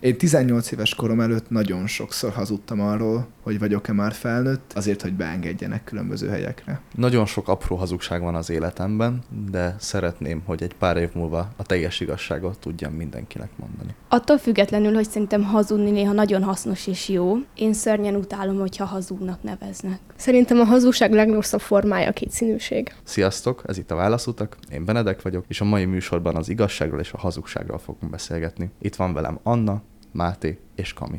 Én 18 éves korom előtt nagyon sokszor hazudtam arról, hogy vagyok-e már felnőtt, azért, hogy beengedjenek különböző helyekre. Nagyon sok apró hazugság van az életemben, de szeretném, hogy egy pár év múlva a teljes igazságot tudjam mindenkinek mondani. Attól függetlenül, hogy szerintem hazudni néha nagyon hasznos és jó, én szörnyen utálom, hogyha hazugnak neveznek. Szerintem a hazugság legrosszabb formája a kétszínűség. Sziasztok, ez itt a Válaszutak, én Benedek vagyok, és a mai műsorban az igazságról és a hazugságról fogunk beszélgetni. Itt van velem Anna, Máté és Kami.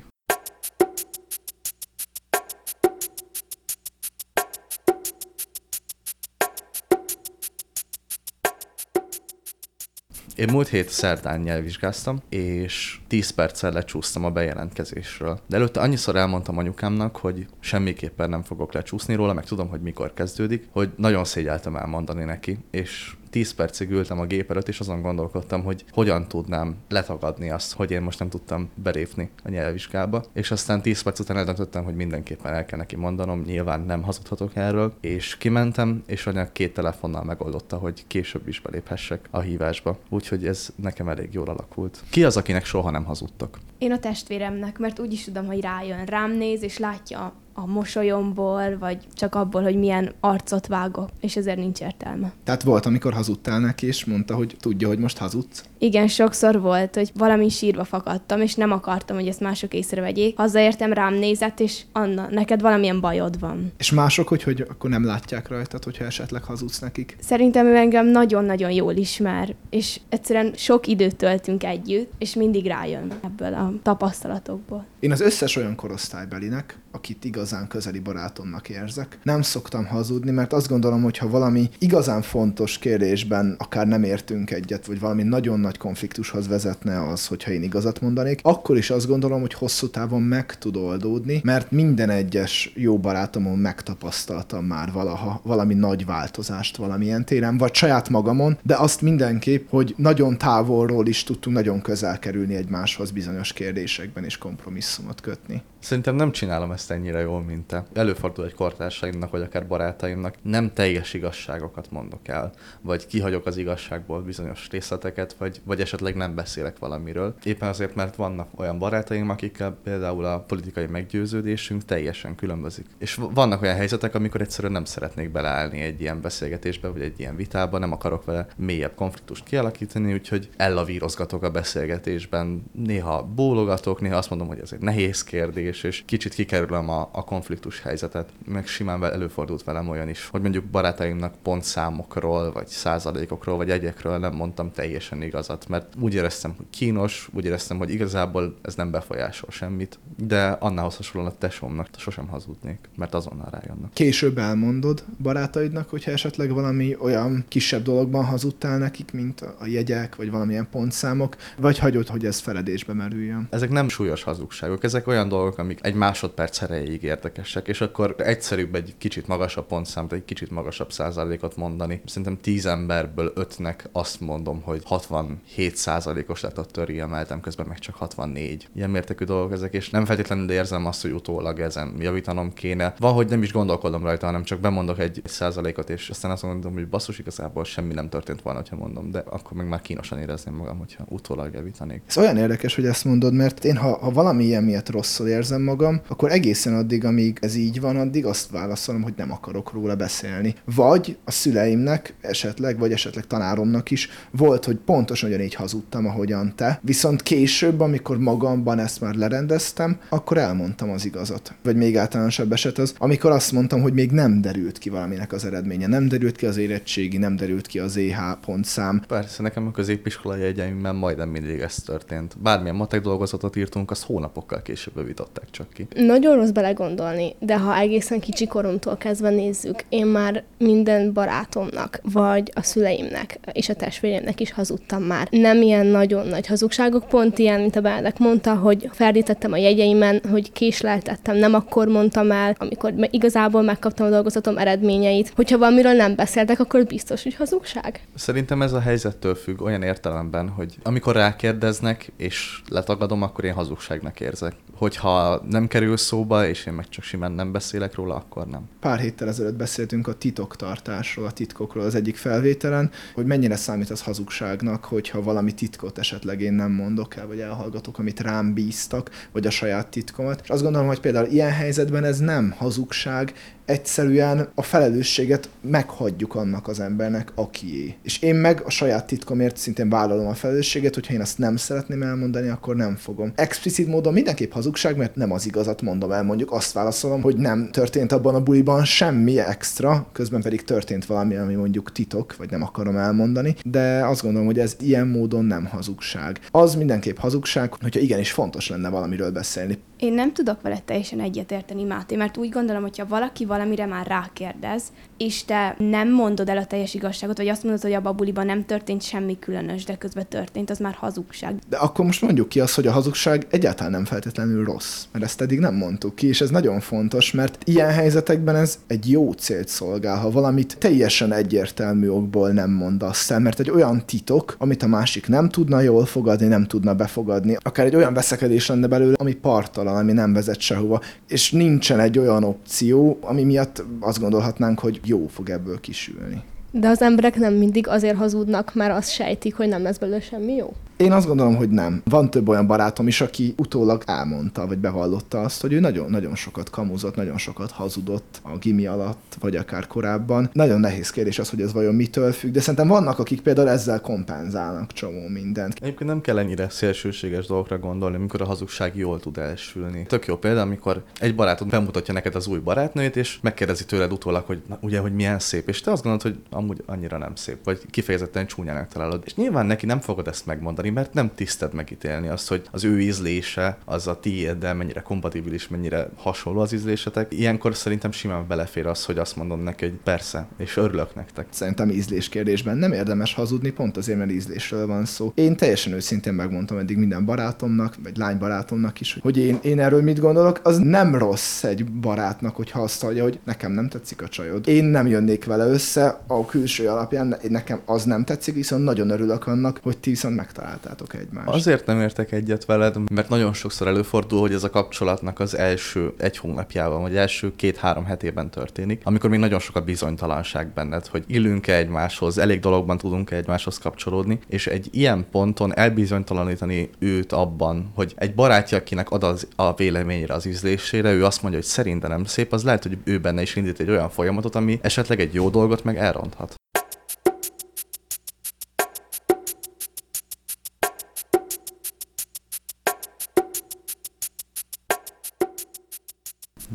Én múlt hét szerdán nyelvvizsgáztam, és 10 perccel lecsúsztam a bejelentkezésről. De előtte annyiszor elmondtam anyukámnak, hogy semmiképpen nem fogok lecsúszni róla, meg tudom, hogy mikor kezdődik, hogy nagyon szégyeltem elmondani neki, és 10 percig ültem a gép előtt, és azon gondolkodtam, hogy hogyan tudnám letagadni azt, hogy én most nem tudtam belépni a nyelvvizsgába. És aztán 10 perc után eldöntöttem, hogy mindenképpen el kell neki mondanom, nyilván nem hazudhatok erről, és kimentem, és anya két telefonnal megoldotta, hogy később is beléphessek a hívásba. Úgyhogy ez nekem elég jól alakult. Ki az, akinek soha nem hazudtak? Én a testvéremnek, mert úgy is tudom, hogy rájön, rám néz, és látja a mosolyomból, vagy csak abból, hogy milyen arcot vágok, és ezért nincs értelme. Tehát volt, amikor hazudtál neki, és mondta, hogy tudja, hogy most hazudsz? Igen, sokszor volt, hogy valami sírva fakadtam, és nem akartam, hogy ezt mások észrevegyék. Hazaértem, rám nézett, és Anna, neked valamilyen bajod van. És mások, hogy, hogy akkor nem látják rajtad, hogyha esetleg hazudsz nekik? Szerintem ő engem nagyon-nagyon jól ismer, és egyszerűen sok időt töltünk együtt, és mindig rájön ebből a tapasztalatokból. Én az összes olyan korosztálybelinek, akit igazán közeli barátomnak érzek. Nem szoktam hazudni, mert azt gondolom, hogy ha valami igazán fontos kérdésben akár nem értünk egyet, vagy valami nagyon nagy konfliktushoz vezetne az, hogyha én igazat mondanék, akkor is azt gondolom, hogy hosszú távon meg tud oldódni, mert minden egyes jó barátomon megtapasztaltam már valaha valami nagy változást valamilyen téren, vagy saját magamon, de azt mindenképp, hogy nagyon távolról is tudtunk nagyon közel kerülni egymáshoz bizonyos kérdésekben és kompromisszumot kötni. Szerintem nem csinálom ezt ennyire jól, mint te. Előfordul egy kortársaimnak, vagy akár barátaimnak, nem teljes igazságokat mondok el, vagy kihagyok az igazságból bizonyos részleteket, vagy, vagy esetleg nem beszélek valamiről. Éppen azért, mert vannak olyan barátaim, akikkel például a politikai meggyőződésünk teljesen különbözik. És vannak olyan helyzetek, amikor egyszerűen nem szeretnék beleállni egy ilyen beszélgetésbe, vagy egy ilyen vitába, nem akarok vele mélyebb konfliktust kialakítani, úgyhogy ellavírozgatok a beszélgetésben. Néha bólogatok, néha azt mondom, hogy ez egy nehéz kérdés, és, kicsit kikerülöm a, a konfliktus helyzetet. Meg simán előfordult velem olyan is, hogy mondjuk barátaimnak pontszámokról, vagy százalékokról, vagy egyekről nem mondtam teljesen igazat, mert úgy éreztem, hogy kínos, úgy éreztem, hogy igazából ez nem befolyásol semmit, de annához hasonlóan a tesómnak sosem hazudnék, mert azonnal rájönnek. Később elmondod barátaidnak, hogyha esetleg valami olyan kisebb dologban hazudtál nekik, mint a jegyek, vagy valamilyen pontszámok, vagy hagyod, hogy ez feledésbe merüljön? Ezek nem súlyos hazugságok, ezek olyan dolgok, amik egy másodperc erejéig érdekesek, és akkor egyszerűbb egy kicsit magasabb pontszámot, egy kicsit magasabb százalékot mondani. Szerintem 10 emberből 5-nek azt mondom, hogy 67 százalékos lett a töri, emeltem közben meg csak 64. Ilyen mértékű dolgok ezek, és nem feltétlenül érzem azt, hogy utólag ezen javítanom kéne. Van, hogy nem is gondolkodom rajta, hanem csak bemondok egy százalékot, és aztán azt mondom, hogy basszus, igazából semmi nem történt volna, ha mondom, de akkor meg már kínosan érezném magam, hogyha utólag javítanék. Ez olyan érdekes, hogy ezt mondod, mert én ha, ha valami ilyen miatt rosszul érzem, magam, akkor egészen addig, amíg ez így van, addig azt válaszolom, hogy nem akarok róla beszélni. Vagy a szüleimnek esetleg, vagy esetleg tanáromnak is volt, hogy pontosan ugyanígy hazudtam, ahogyan te. Viszont később, amikor magamban ezt már lerendeztem, akkor elmondtam az igazat. Vagy még általánosabb eset az, amikor azt mondtam, hogy még nem derült ki valaminek az eredménye. Nem derült ki az érettségi, nem derült ki az EH pontszám. Persze, nekem a középiskolai egyeimben majdnem mindig ez történt. Bármilyen matek dolgozatot írtunk, azt hónapokkal később hagyták csak ki. Nagyon rossz belegondolni, de ha egészen kicsi koromtól kezdve nézzük, én már minden barátomnak, vagy a szüleimnek és a testvéreimnek is hazudtam már. Nem ilyen nagyon nagy hazugságok, pont ilyen, mint a Bádek mondta, hogy ferdítettem a jegyeimen, hogy késleltettem, nem akkor mondtam el, amikor igazából megkaptam a dolgozatom eredményeit. Hogyha valamiről nem beszéltek, akkor biztos, hogy hazugság. Szerintem ez a helyzettől függ olyan értelemben, hogy amikor rákérdeznek és letagadom, akkor én hazugságnak érzek. Hogyha nem kerül szóba, és én meg csak simán nem beszélek róla, akkor nem. Pár héttel ezelőtt beszéltünk a titoktartásról, a titkokról az egyik felvételen, hogy mennyire számít az hazugságnak, hogyha valami titkot esetleg én nem mondok el, vagy elhallgatok, amit rám bíztak, vagy a saját titkomat. És azt gondolom, hogy például ilyen helyzetben ez nem hazugság, egyszerűen a felelősséget meghagyjuk annak az embernek, akié. És én meg a saját titkomért szintén vállalom a felelősséget, hogyha én azt nem szeretném elmondani, akkor nem fogom. Explicit módon mindenképp hazugság, mert nem az igazat mondom el, mondjuk azt válaszolom, hogy nem történt abban a buliban semmi extra, közben pedig történt valami, ami mondjuk titok, vagy nem akarom elmondani, de azt gondolom, hogy ez ilyen módon nem hazugság. Az mindenképp hazugság, hogyha igenis fontos lenne valamiről beszélni. Én nem tudok vele teljesen egyetérteni, Máté, mert úgy gondolom, hogyha valaki valamire már rákérdez, és te nem mondod el a teljes igazságot, vagy azt mondod, hogy abban a buliban nem történt semmi különös, de közben történt, az már hazugság. De akkor most mondjuk ki azt, hogy a hazugság egyáltalán nem feltétlenül rossz, mert ezt eddig nem mondtuk ki, és ez nagyon fontos, mert ilyen helyzetekben ez egy jó célt szolgál, ha valamit teljesen egyértelmű okból nem mondasz el, mert egy olyan titok, amit a másik nem tudna jól fogadni, nem tudna befogadni, akár egy olyan veszekedés lenne belőle, ami partalan ami nem vezet sehova, és nincsen egy olyan opció, ami miatt azt gondolhatnánk, hogy jó fog ebből kisülni. De az emberek nem mindig azért hazudnak, mert azt sejtik, hogy nem lesz belőle semmi jó? Én azt gondolom, hogy nem. Van több olyan barátom is, aki utólag elmondta, vagy bevallotta azt, hogy ő nagyon-nagyon sokat kamuzott, nagyon sokat hazudott a gimi alatt, vagy akár korábban. Nagyon nehéz kérdés az, hogy ez vajon mitől függ, de szerintem vannak, akik például ezzel kompenzálnak csomó mindent. Egyébként nem kell ennyire szélsőséges dolgokra gondolni, amikor a hazugság jól tud elsülni. Tök jó példa, amikor egy barátod bemutatja neked az új barátnőjét, és megkérdezi tőled utólag, hogy na, ugye, hogy milyen szép, és te azt gondolod, hogy amúgy annyira nem szép, vagy kifejezetten csúnyának találod. És nyilván neki nem fogod ezt megmondani, mert nem tiszted megítélni azt, hogy az ő ízlése az a tiéddel mennyire kompatibilis, mennyire hasonló az ízlésetek. Ilyenkor szerintem simán belefér az, hogy azt mondom neki, hogy persze, és örülök nektek. Szerintem ízlés kérdésben nem érdemes hazudni, pont azért, mert ízlésről van szó. Én teljesen őszintén megmondtam eddig minden barátomnak, vagy lánybarátomnak is, hogy én, én erről mit gondolok, az nem rossz egy barátnak, hogy azt hallja, hogy nekem nem tetszik a csajod. Én nem jönnék vele össze a külső alapján, nekem az nem tetszik, viszont nagyon örülök annak, hogy ti viszont megtaláltátok egymást. Azért nem értek egyet veled, mert nagyon sokszor előfordul, hogy ez a kapcsolatnak az első egy hónapjában, vagy első két-három hetében történik, amikor még nagyon sok a bizonytalanság benned, hogy illünk-e egymáshoz, elég dologban tudunk-e egymáshoz kapcsolódni, és egy ilyen ponton elbizonytalanítani őt abban, hogy egy barátja, akinek ad az, a véleményre, az ízlésére, ő azt mondja, hogy szerintem nem szép, az lehet, hogy ő benne is indít egy olyan folyamatot, ami esetleg egy jó dolgot meg elronthat.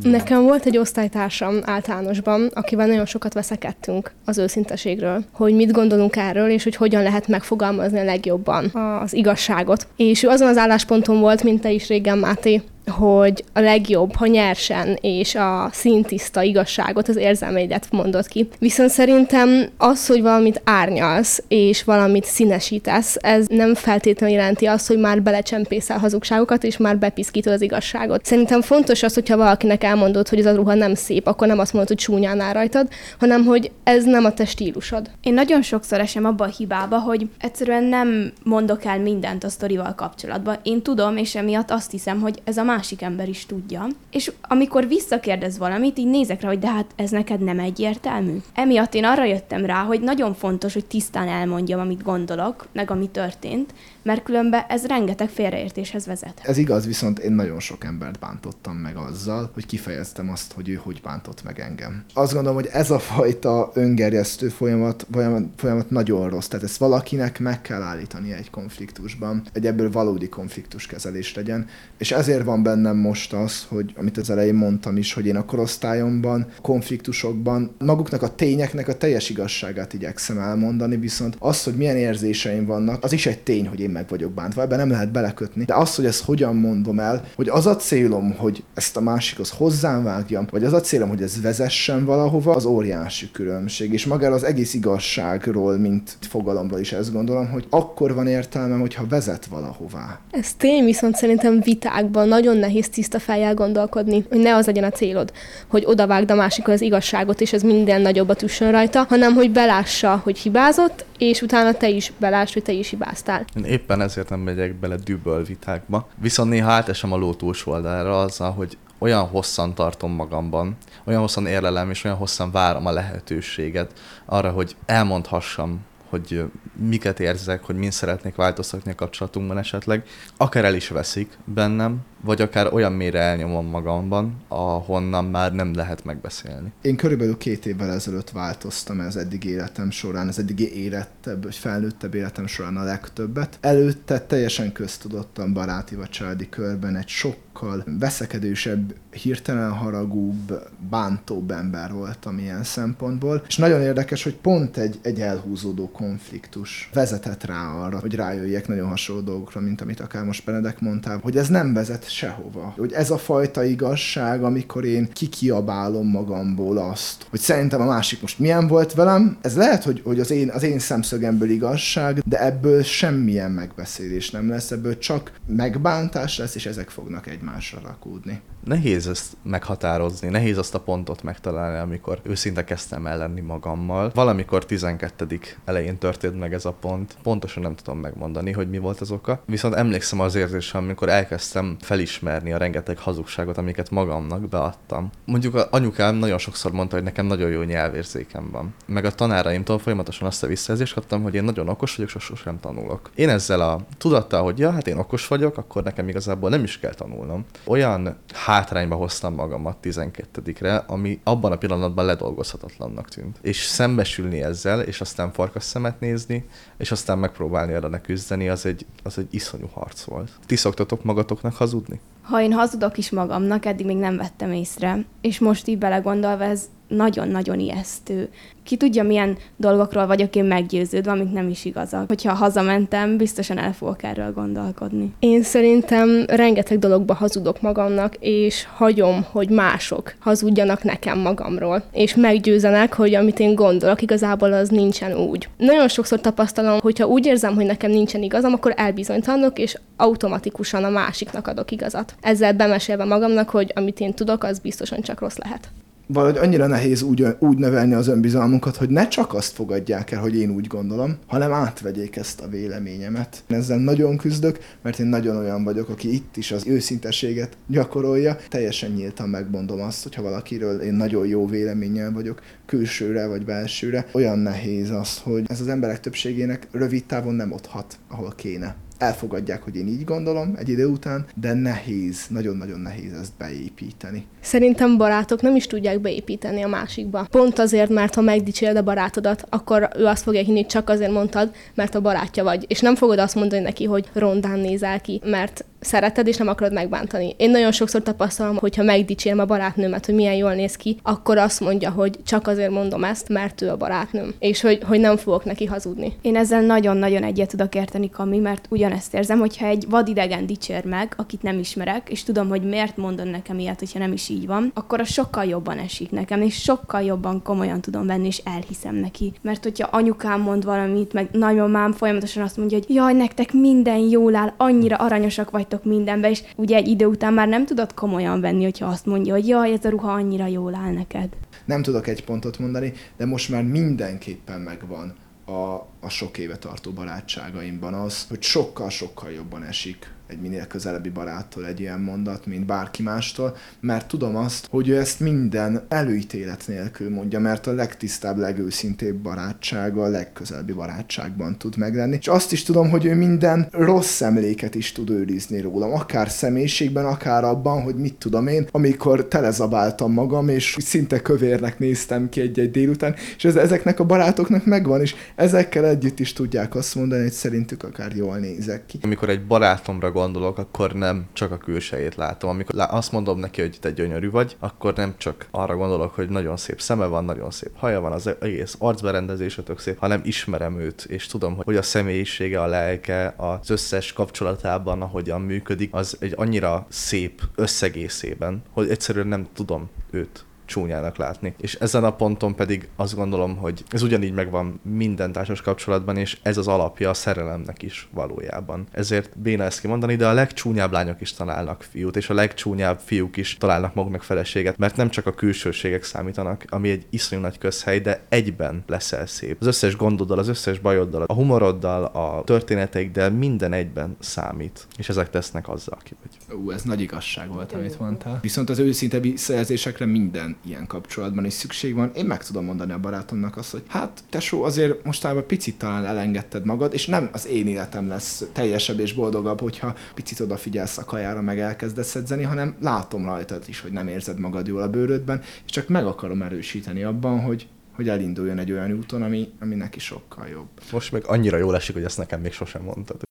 Nekem volt egy osztálytársam általánosban, akivel nagyon sokat veszekedtünk az őszinteségről, hogy mit gondolunk erről, és hogy hogyan lehet megfogalmazni a legjobban az igazságot. És ő azon az állásponton volt, mint te is régen, Máté, hogy a legjobb, ha nyersen és a szintiszta igazságot, az érzelmeidet mondod ki. Viszont szerintem az, hogy valamit árnyalsz és valamit színesítesz, ez nem feltétlenül jelenti azt, hogy már belecsempészel hazugságokat, és már bepiszkítod az igazságot. Szerintem fontos az, hogyha valakinek elmondod, hogy ez a ruha nem szép, akkor nem azt mondod, hogy csúnyán áll rajtad, hanem hogy ez nem a te stílusod. Én nagyon sokszor esem abba a hibába, hogy egyszerűen nem mondok el mindent a sztorival kapcsolatban. Én tudom, és emiatt azt hiszem, hogy ez a másik ember is tudja. És amikor visszakérdez valamit, így nézek rá, hogy de hát ez neked nem egyértelmű. Emiatt én arra jöttem rá, hogy nagyon fontos, hogy tisztán elmondjam, amit gondolok, meg ami történt, mert különben ez rengeteg félreértéshez vezet. Ez igaz, viszont én nagyon sok embert bántottam meg azzal, hogy kifejeztem azt, hogy ő hogy bántott meg engem. Azt gondolom, hogy ez a fajta öngerjesztő folyamat, folyamat, folyamat nagyon rossz. Tehát ezt valakinek meg kell állítani egy konfliktusban, egy ebből valódi konfliktus kezelés legyen. És ezért van bennem most az, hogy amit az elején mondtam is, hogy én a korosztályomban, konfliktusokban maguknak a tényeknek a teljes igazságát igyekszem elmondani, viszont az, hogy milyen érzéseim vannak, az is egy tény, hogy én meg vagyok bántva, ebben nem lehet belekötni. De az, hogy ezt hogyan mondom el, hogy az a célom, hogy ezt a másikhoz hozzám vágjam, vagy az a célom, hogy ez vezessen valahova, az óriási különbség. És magára az egész igazságról, mint fogalomról is ezt gondolom, hogy akkor van értelmem, hogyha vezet valahová. Ez tény, viszont szerintem vitákban nagyon nehéz tiszta fejjel gondolkodni, hogy ne az legyen a célod, hogy odavágd a másikhoz az igazságot, és ez minden nagyobbat üssön rajta, hanem hogy belássa, hogy hibázott, és utána te is beláss, hogy te is hibáztál. Én éppen ezért nem megyek bele düböl vitákba. Viszont néha átesem a ló túlsó oldalára azzal, hogy olyan hosszan tartom magamban, olyan hosszan érlelem, és olyan hosszan várom a lehetőséget arra, hogy elmondhassam hogy miket érzek, hogy mind szeretnék változtatni a kapcsolatunkban esetleg, akár el is veszik bennem, vagy akár olyan mélyre elnyomom magamban, ahonnan már nem lehet megbeszélni. Én körülbelül két évvel ezelőtt változtam az eddig életem során, az eddigi életebb, vagy felnőttebb életem során a legtöbbet. Előtte teljesen köztudottan baráti vagy családi körben egy sokkal veszekedősebb, hirtelen haragúbb, bántóbb ember voltam ilyen szempontból. És nagyon érdekes, hogy pont egy, egy elhúzódó konfliktus vezetett rá arra, hogy rájöjjek nagyon hasonló dolgokra, mint amit akár most Benedek mondtál, hogy ez nem vezet sehova. Hogy ez a fajta igazság, amikor én kikiabálom magamból azt, hogy szerintem a másik most milyen volt velem, ez lehet, hogy, hogy az, én, az én szemszögemből igazság, de ebből semmilyen megbeszélés nem lesz, ebből csak megbántás lesz, és ezek fognak egymásra rakódni nehéz ezt meghatározni, nehéz azt a pontot megtalálni, amikor őszinte kezdtem el lenni magammal. Valamikor 12. elején történt meg ez a pont. Pontosan nem tudom megmondani, hogy mi volt az oka. Viszont emlékszem az érzésem, amikor elkezdtem felismerni a rengeteg hazugságot, amiket magamnak beadtam. Mondjuk a anyukám nagyon sokszor mondta, hogy nekem nagyon jó nyelvérzékem van. Meg a tanáraimtól folyamatosan azt a visszajelzést kaptam, hogy én nagyon okos vagyok, sosem tanulok. Én ezzel a tudattal, hogy ja, hát én okos vagyok, akkor nekem igazából nem is kell tanulnom. Olyan hátrányba hoztam magamat 12-re, ami abban a pillanatban ledolgozhatatlannak tűnt. És szembesülni ezzel, és aztán farkas szemet nézni, és aztán megpróbálni ellene küzdeni, az egy, az egy iszonyú harc volt. Ti szoktatok magatoknak hazudni? Ha én hazudok is magamnak, eddig még nem vettem észre, és most így belegondolva ez nagyon-nagyon ijesztő. Ki tudja, milyen dolgokról vagyok én meggyőződve, amik nem is igazak. Hogyha hazamentem, biztosan el fogok erről gondolkodni. Én szerintem rengeteg dologba hazudok magamnak, és hagyom, hogy mások hazudjanak nekem magamról, és meggyőzenek, hogy amit én gondolok, igazából az nincsen úgy. Nagyon sokszor tapasztalom, hogyha úgy érzem, hogy nekem nincsen igazam, akkor elbizonytalanok, és automatikusan a másiknak adok igazat. Ezzel bemesélve magamnak, hogy amit én tudok, az biztosan csak rossz lehet valahogy annyira nehéz úgy, úgy növelni az önbizalmunkat, hogy ne csak azt fogadják el, hogy én úgy gondolom, hanem átvegyék ezt a véleményemet. Ezzel nagyon küzdök, mert én nagyon olyan vagyok, aki itt is az őszintességet gyakorolja. Teljesen nyíltan megmondom azt, hogyha valakiről én nagyon jó véleménnyel vagyok, külsőre vagy belsőre, olyan nehéz az, hogy ez az emberek többségének rövid távon nem otthat, ahol kéne elfogadják, hogy én így gondolom egy idő után, de nehéz, nagyon-nagyon nehéz ezt beépíteni. Szerintem barátok nem is tudják beépíteni a másikba. Pont azért, mert ha megdicséled a barátodat, akkor ő azt fogja hinni, csak azért mondtad, mert a barátja vagy. És nem fogod azt mondani neki, hogy rondán nézel ki, mert szereted, és nem akarod megbántani. Én nagyon sokszor tapasztalom, hogyha megdicsérem a barátnőmet, hogy milyen jól néz ki, akkor azt mondja, hogy csak azért mondom ezt, mert ő a barátnőm, és hogy, hogy nem fogok neki hazudni. Én ezzel nagyon-nagyon egyet tudok érteni, Kami, mert ugyanezt érzem, hogyha egy vadidegen dicsér meg, akit nem ismerek, és tudom, hogy miért mondod nekem ilyet, hogyha nem is így van, akkor az sokkal jobban esik nekem, és sokkal jobban komolyan tudom venni, és elhiszem neki. Mert hogyha anyukám mond valamit, meg nagymamám folyamatosan azt mondja, hogy jaj, nektek minden jól áll, annyira aranyosak vagytok, belelátok mindenbe, és ugye egy idő után már nem tudod komolyan venni, hogyha azt mondja, hogy jaj, ez a ruha annyira jól áll neked. Nem tudok egy pontot mondani, de most már mindenképpen megvan a, a sok éve tartó barátságaimban az, hogy sokkal-sokkal jobban esik egy minél közelebbi baráttól egy ilyen mondat, mint bárki mástól, mert tudom azt, hogy ő ezt minden előítélet nélkül mondja, mert a legtisztább, legőszintébb barátsága a legközelebbi barátságban tud meglenni. És azt is tudom, hogy ő minden rossz emléket is tud őrizni rólam, akár személyiségben, akár abban, hogy mit tudom én, amikor telezabáltam magam, és szinte kövérnek néztem ki egy-egy délután, és ez, ezeknek a barátoknak megvan, és ezekkel együtt is tudják azt mondani, hogy szerintük akár jól nézek ki. Amikor egy barátomra gondolok, akkor nem csak a külsejét látom. Amikor azt mondom neki, hogy te gyönyörű vagy, akkor nem csak arra gondolok, hogy nagyon szép szeme van, nagyon szép haja van, az egész arcberendezése tök szép, hanem ismerem őt, és tudom, hogy a személyisége, a lelke, az összes kapcsolatában, ahogyan működik, az egy annyira szép összegészében, hogy egyszerűen nem tudom őt csúnyának látni. És ezen a ponton pedig azt gondolom, hogy ez ugyanígy megvan minden társas kapcsolatban, és ez az alapja a szerelemnek is valójában. Ezért béna ezt kimondani, de a legcsúnyább lányok is találnak fiút, és a legcsúnyább fiúk is találnak maguknak feleséget, mert nem csak a külsőségek számítanak, ami egy iszonyú nagy közhely, de egyben leszel szép. Az összes gondoddal, az összes bajoddal, a humoroddal, a történeteiddel minden egyben számít. És ezek tesznek azzal, aki vagy. Ú, ez nagy igazság volt, amit mondtál. Viszont az őszinte visszajelzésekre minden ilyen kapcsolatban is szükség van. Én meg tudom mondani a barátomnak azt, hogy hát tesó, azért mostában picit talán elengedted magad, és nem az én életem lesz teljesebb és boldogabb, hogyha picit odafigyelsz a kajára, meg elkezdesz edzeni, hanem látom rajtad is, hogy nem érzed magad jól a bőrödben, és csak meg akarom erősíteni abban, hogy hogy elinduljon egy olyan úton, ami, ami neki sokkal jobb. Most meg annyira jól esik, hogy ezt nekem még sosem mondtad.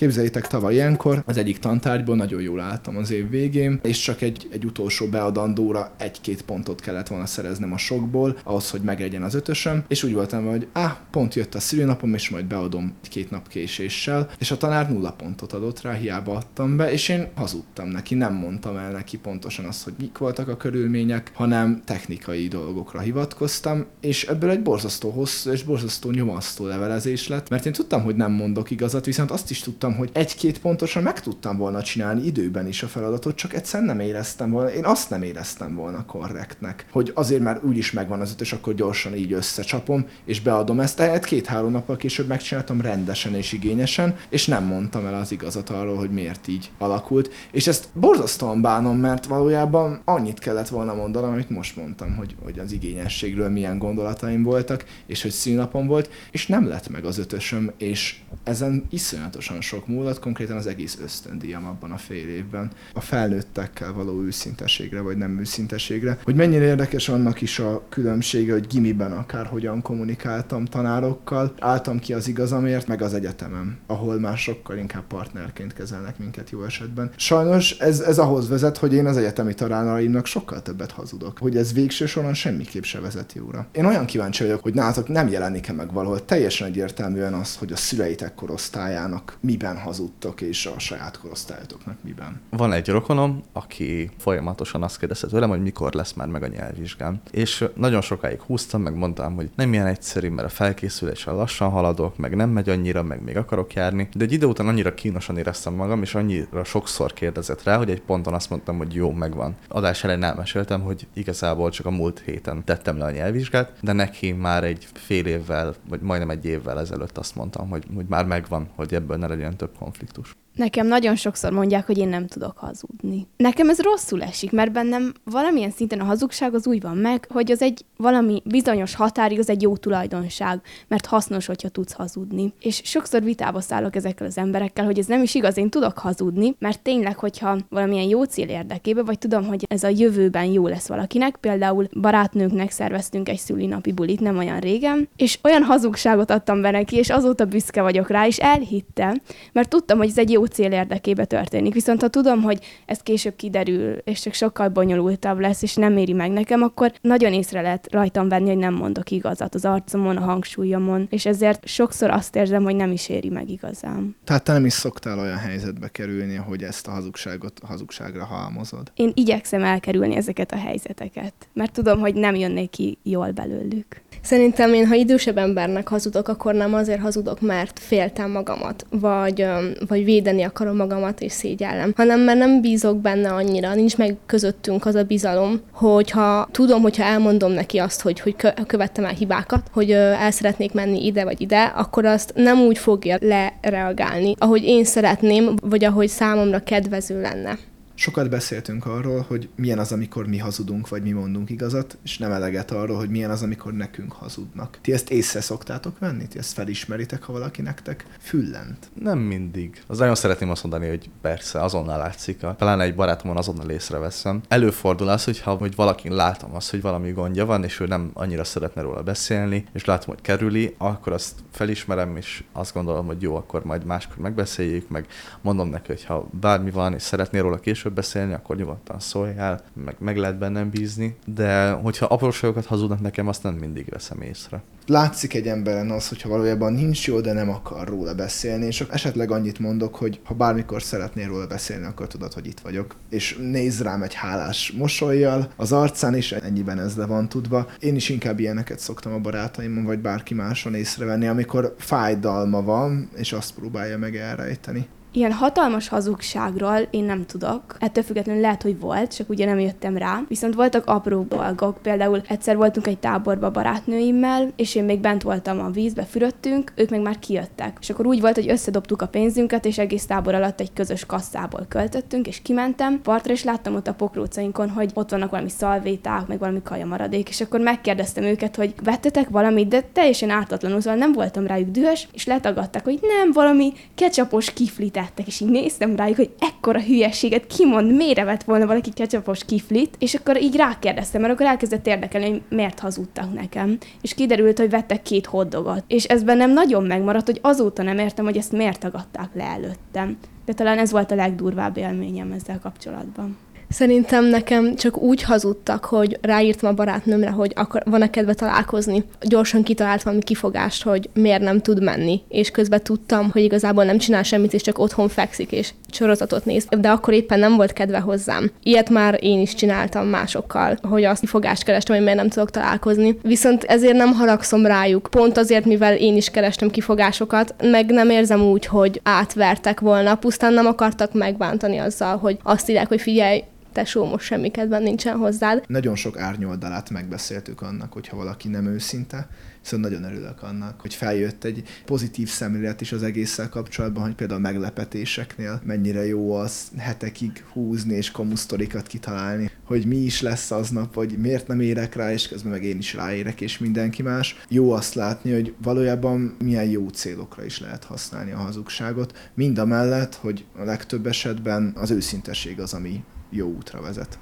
Képzeljétek, tavaly ilyenkor az egyik tantárgyból nagyon jól álltam az év végén, és csak egy, egy utolsó beadandóra egy-két pontot kellett volna szereznem a sokból, ahhoz, hogy megegyen az ötösöm, és úgy voltam, hogy á, pont jött a szülinapom, és majd beadom két nap késéssel, és a tanár nulla pontot adott rá, hiába adtam be, és én hazudtam neki, nem mondtam el neki pontosan azt, hogy mik voltak a körülmények, hanem technikai dolgokra hivatkoztam, és ebből egy borzasztó hosszú és borzasztó nyomasztó levelezés lett, mert én tudtam, hogy nem mondok igazat, viszont azt is tudtam, tudtam, hogy egy-két pontosan meg tudtam volna csinálni időben is a feladatot, csak egyszer nem éreztem volna, én azt nem éreztem volna korrektnek, hogy azért már úgyis megvan az ötös, akkor gyorsan így összecsapom, és beadom ezt, tehát két-három nappal később megcsináltam rendesen és igényesen, és nem mondtam el az igazat arról, hogy miért így alakult, és ezt borzasztóan bánom, mert valójában annyit kellett volna mondanom, amit most mondtam, hogy, hogy az igényességről milyen gondolataim voltak, és hogy színlapom volt, és nem lett meg az ötösöm, és ezen iszonyatosan sok sok múlott, konkrétan az egész ösztöndíjam abban a fél évben. A felnőttekkel való őszinteségre, vagy nem őszinteségre. Hogy mennyire érdekes annak is a különbsége, hogy gimiben akár hogyan kommunikáltam tanárokkal, álltam ki az igazamért, meg az egyetemem, ahol már sokkal inkább partnerként kezelnek minket jó esetben. Sajnos ez, ez ahhoz vezet, hogy én az egyetemi tanáraimnak sokkal többet hazudok, hogy ez végső soron semmiképp se vezet jóra. Én olyan kíváncsi vagyok, hogy nálatok nem jelenik-e meg valahol teljesen egyértelműen az, hogy a szüleitek korosztályának miben miben hazudtok, és a saját korosztályotoknak miben? Van egy rokonom, aki folyamatosan azt kérdezte tőlem, hogy mikor lesz már meg a nyelvvizsgám. És nagyon sokáig húztam, meg mondtam, hogy nem ilyen egyszerű, mert a felkészüléssel lassan haladok, meg nem megy annyira, meg még akarok járni. De egy idő után annyira kínosan éreztem magam, és annyira sokszor kérdezett rá, hogy egy ponton azt mondtam, hogy jó, megvan. Adás elején elmeséltem, hogy igazából csak a múlt héten tettem le a nyelvvizsgát, de neki már egy fél évvel, vagy majdnem egy évvel ezelőtt azt mondtam, hogy, hogy már megvan, hogy ebből ne legyen több konfliktus. Nekem nagyon sokszor mondják, hogy én nem tudok hazudni. Nekem ez rosszul esik, mert bennem valamilyen szinten a hazugság az úgy van meg, hogy az egy valami bizonyos határig, az egy jó tulajdonság, mert hasznos, hogyha tudsz hazudni. És sokszor vitába szállok ezekkel az emberekkel, hogy ez nem is igaz, én tudok hazudni, mert tényleg, hogyha valamilyen jó cél érdekében, vagy tudom, hogy ez a jövőben jó lesz valakinek, például barátnőnknek szerveztünk egy szülinapi bulit nem olyan régen, és olyan hazugságot adtam be neki, és azóta büszke vagyok rá, és elhitte, mert tudtam, hogy ez egy jó cél érdekébe történik. Viszont ha tudom, hogy ez később kiderül, és csak sokkal bonyolultabb lesz, és nem éri meg nekem, akkor nagyon észre lehet rajtam venni, hogy nem mondok igazat az arcomon, a hangsúlyomon, és ezért sokszor azt érzem, hogy nem is éri meg igazán. Tehát te nem is szoktál olyan helyzetbe kerülni, hogy ezt a hazugságot hazugságra halmozod? Én igyekszem elkerülni ezeket a helyzeteket, mert tudom, hogy nem jönnék ki jól belőlük. Szerintem én, ha idősebb embernek hazudok, akkor nem azért hazudok, mert féltem magamat, vagy, vagy védeni akarom magamat és szégyellem, hanem mert nem bízok benne annyira, nincs meg közöttünk az a bizalom, hogyha tudom, hogyha elmondom neki azt, hogy, hogy követtem el hibákat, hogy el szeretnék menni ide vagy ide, akkor azt nem úgy fogja lereagálni, ahogy én szeretném, vagy ahogy számomra kedvező lenne. Sokat beszéltünk arról, hogy milyen az, amikor mi hazudunk, vagy mi mondunk igazat, és nem eleget arról, hogy milyen az, amikor nekünk hazudnak. Ti ezt észre szoktátok venni? Ti ezt felismeritek, ha valaki nektek füllent? Nem mindig. Az nagyon szeretném azt mondani, hogy persze, azonnal látszik. Talán egy barátomon azonnal észreveszem. Előfordul az, hogyha hogy valakin látom azt, hogy valami gondja van, és ő nem annyira szeretne róla beszélni, és látom, hogy kerüli, akkor azt felismerem, és azt gondolom, hogy jó, akkor majd máskor megbeszéljük, meg mondom neki, hogy ha bármi van, és szeretné róla később később beszélni, akkor nyugodtan szóljál, meg, meg lehet bennem bízni, de hogyha apróságokat hazudnak nekem, azt nem mindig veszem észre látszik egy emberen az, hogyha valójában nincs jó, de nem akar róla beszélni, és esetleg annyit mondok, hogy ha bármikor szeretnél róla beszélni, akkor tudod, hogy itt vagyok. És néz rám egy hálás mosolyjal, az arcán is ennyiben ez le van tudva. Én is inkább ilyeneket szoktam a barátaimon, vagy bárki máson észrevenni, amikor fájdalma van, és azt próbálja meg elrejteni. Ilyen hatalmas hazugságról én nem tudok. Ettől függetlenül lehet, hogy volt, csak ugye nem jöttem rá. Viszont voltak apró dolgok. Például egyszer voltunk egy táborba barátnőimmel, és én még bent voltam a vízbe, fürödtünk, ők meg már kijöttek. És akkor úgy volt, hogy összedobtuk a pénzünket, és egész tábor alatt egy közös kasszából költöttünk, és kimentem partra, és láttam ott a pokrócainkon, hogy ott vannak valami szalvéták, meg valami kaja maradék, és akkor megkérdeztem őket, hogy vettetek valamit, de teljesen ártatlanul, szóval nem voltam rájuk dühös, és letagadták, hogy nem, valami ketchupos kiflit lettek, és így néztem rájuk, hogy ekkora hülyeséget kimond, miért vett volna valaki ketchupos kiflit, és akkor így rákérdeztem, mert akkor elkezdett érdekelni, hogy miért hazudtak nekem. És kiderült, hogy vettek két hoddogot. És ez bennem nagyon megmaradt, hogy azóta nem értem, hogy ezt miért tagadták le előttem. De talán ez volt a legdurvább élményem ezzel kapcsolatban. Szerintem nekem csak úgy hazudtak, hogy ráírtam a barátnőmre, hogy akar, van-e kedve találkozni. Gyorsan kitalált valami kifogást, hogy miért nem tud menni. És közben tudtam, hogy igazából nem csinál semmit, és csak otthon fekszik, és sorozatot néz. De akkor éppen nem volt kedve hozzám. Ilyet már én is csináltam másokkal, hogy azt kifogást kerestem, hogy miért nem tudok találkozni. Viszont ezért nem haragszom rájuk. Pont azért, mivel én is kerestem kifogásokat, meg nem érzem úgy, hogy átvertek volna, pusztán nem akartak megbántani azzal, hogy azt írják, hogy figyelj, tesó, most semmi kedven nincsen hozzád. Nagyon sok árnyoldalát megbeszéltük annak, hogyha valaki nem őszinte, Szóval nagyon örülök annak, hogy feljött egy pozitív szemlélet is az egésszel kapcsolatban, hogy például a meglepetéseknél mennyire jó az hetekig húzni és komusztorikat kitalálni, hogy mi is lesz aznap, vagy miért nem érek rá, és közben meg én is ráérek, és mindenki más. Jó azt látni, hogy valójában milyen jó célokra is lehet használni a hazugságot, mind a mellett, hogy a legtöbb esetben az őszintesség az, ami jó útra vezet.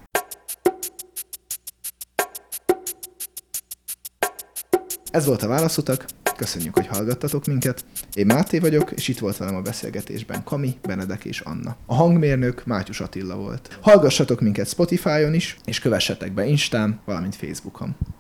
Ez volt a Válaszutak, köszönjük, hogy hallgattatok minket. Én Máté vagyok, és itt volt velem a beszélgetésben Kami, Benedek és Anna. A hangmérnök Mátyus Attila volt. Hallgassatok minket Spotify-on is, és kövessetek be Instán, valamint Facebookon.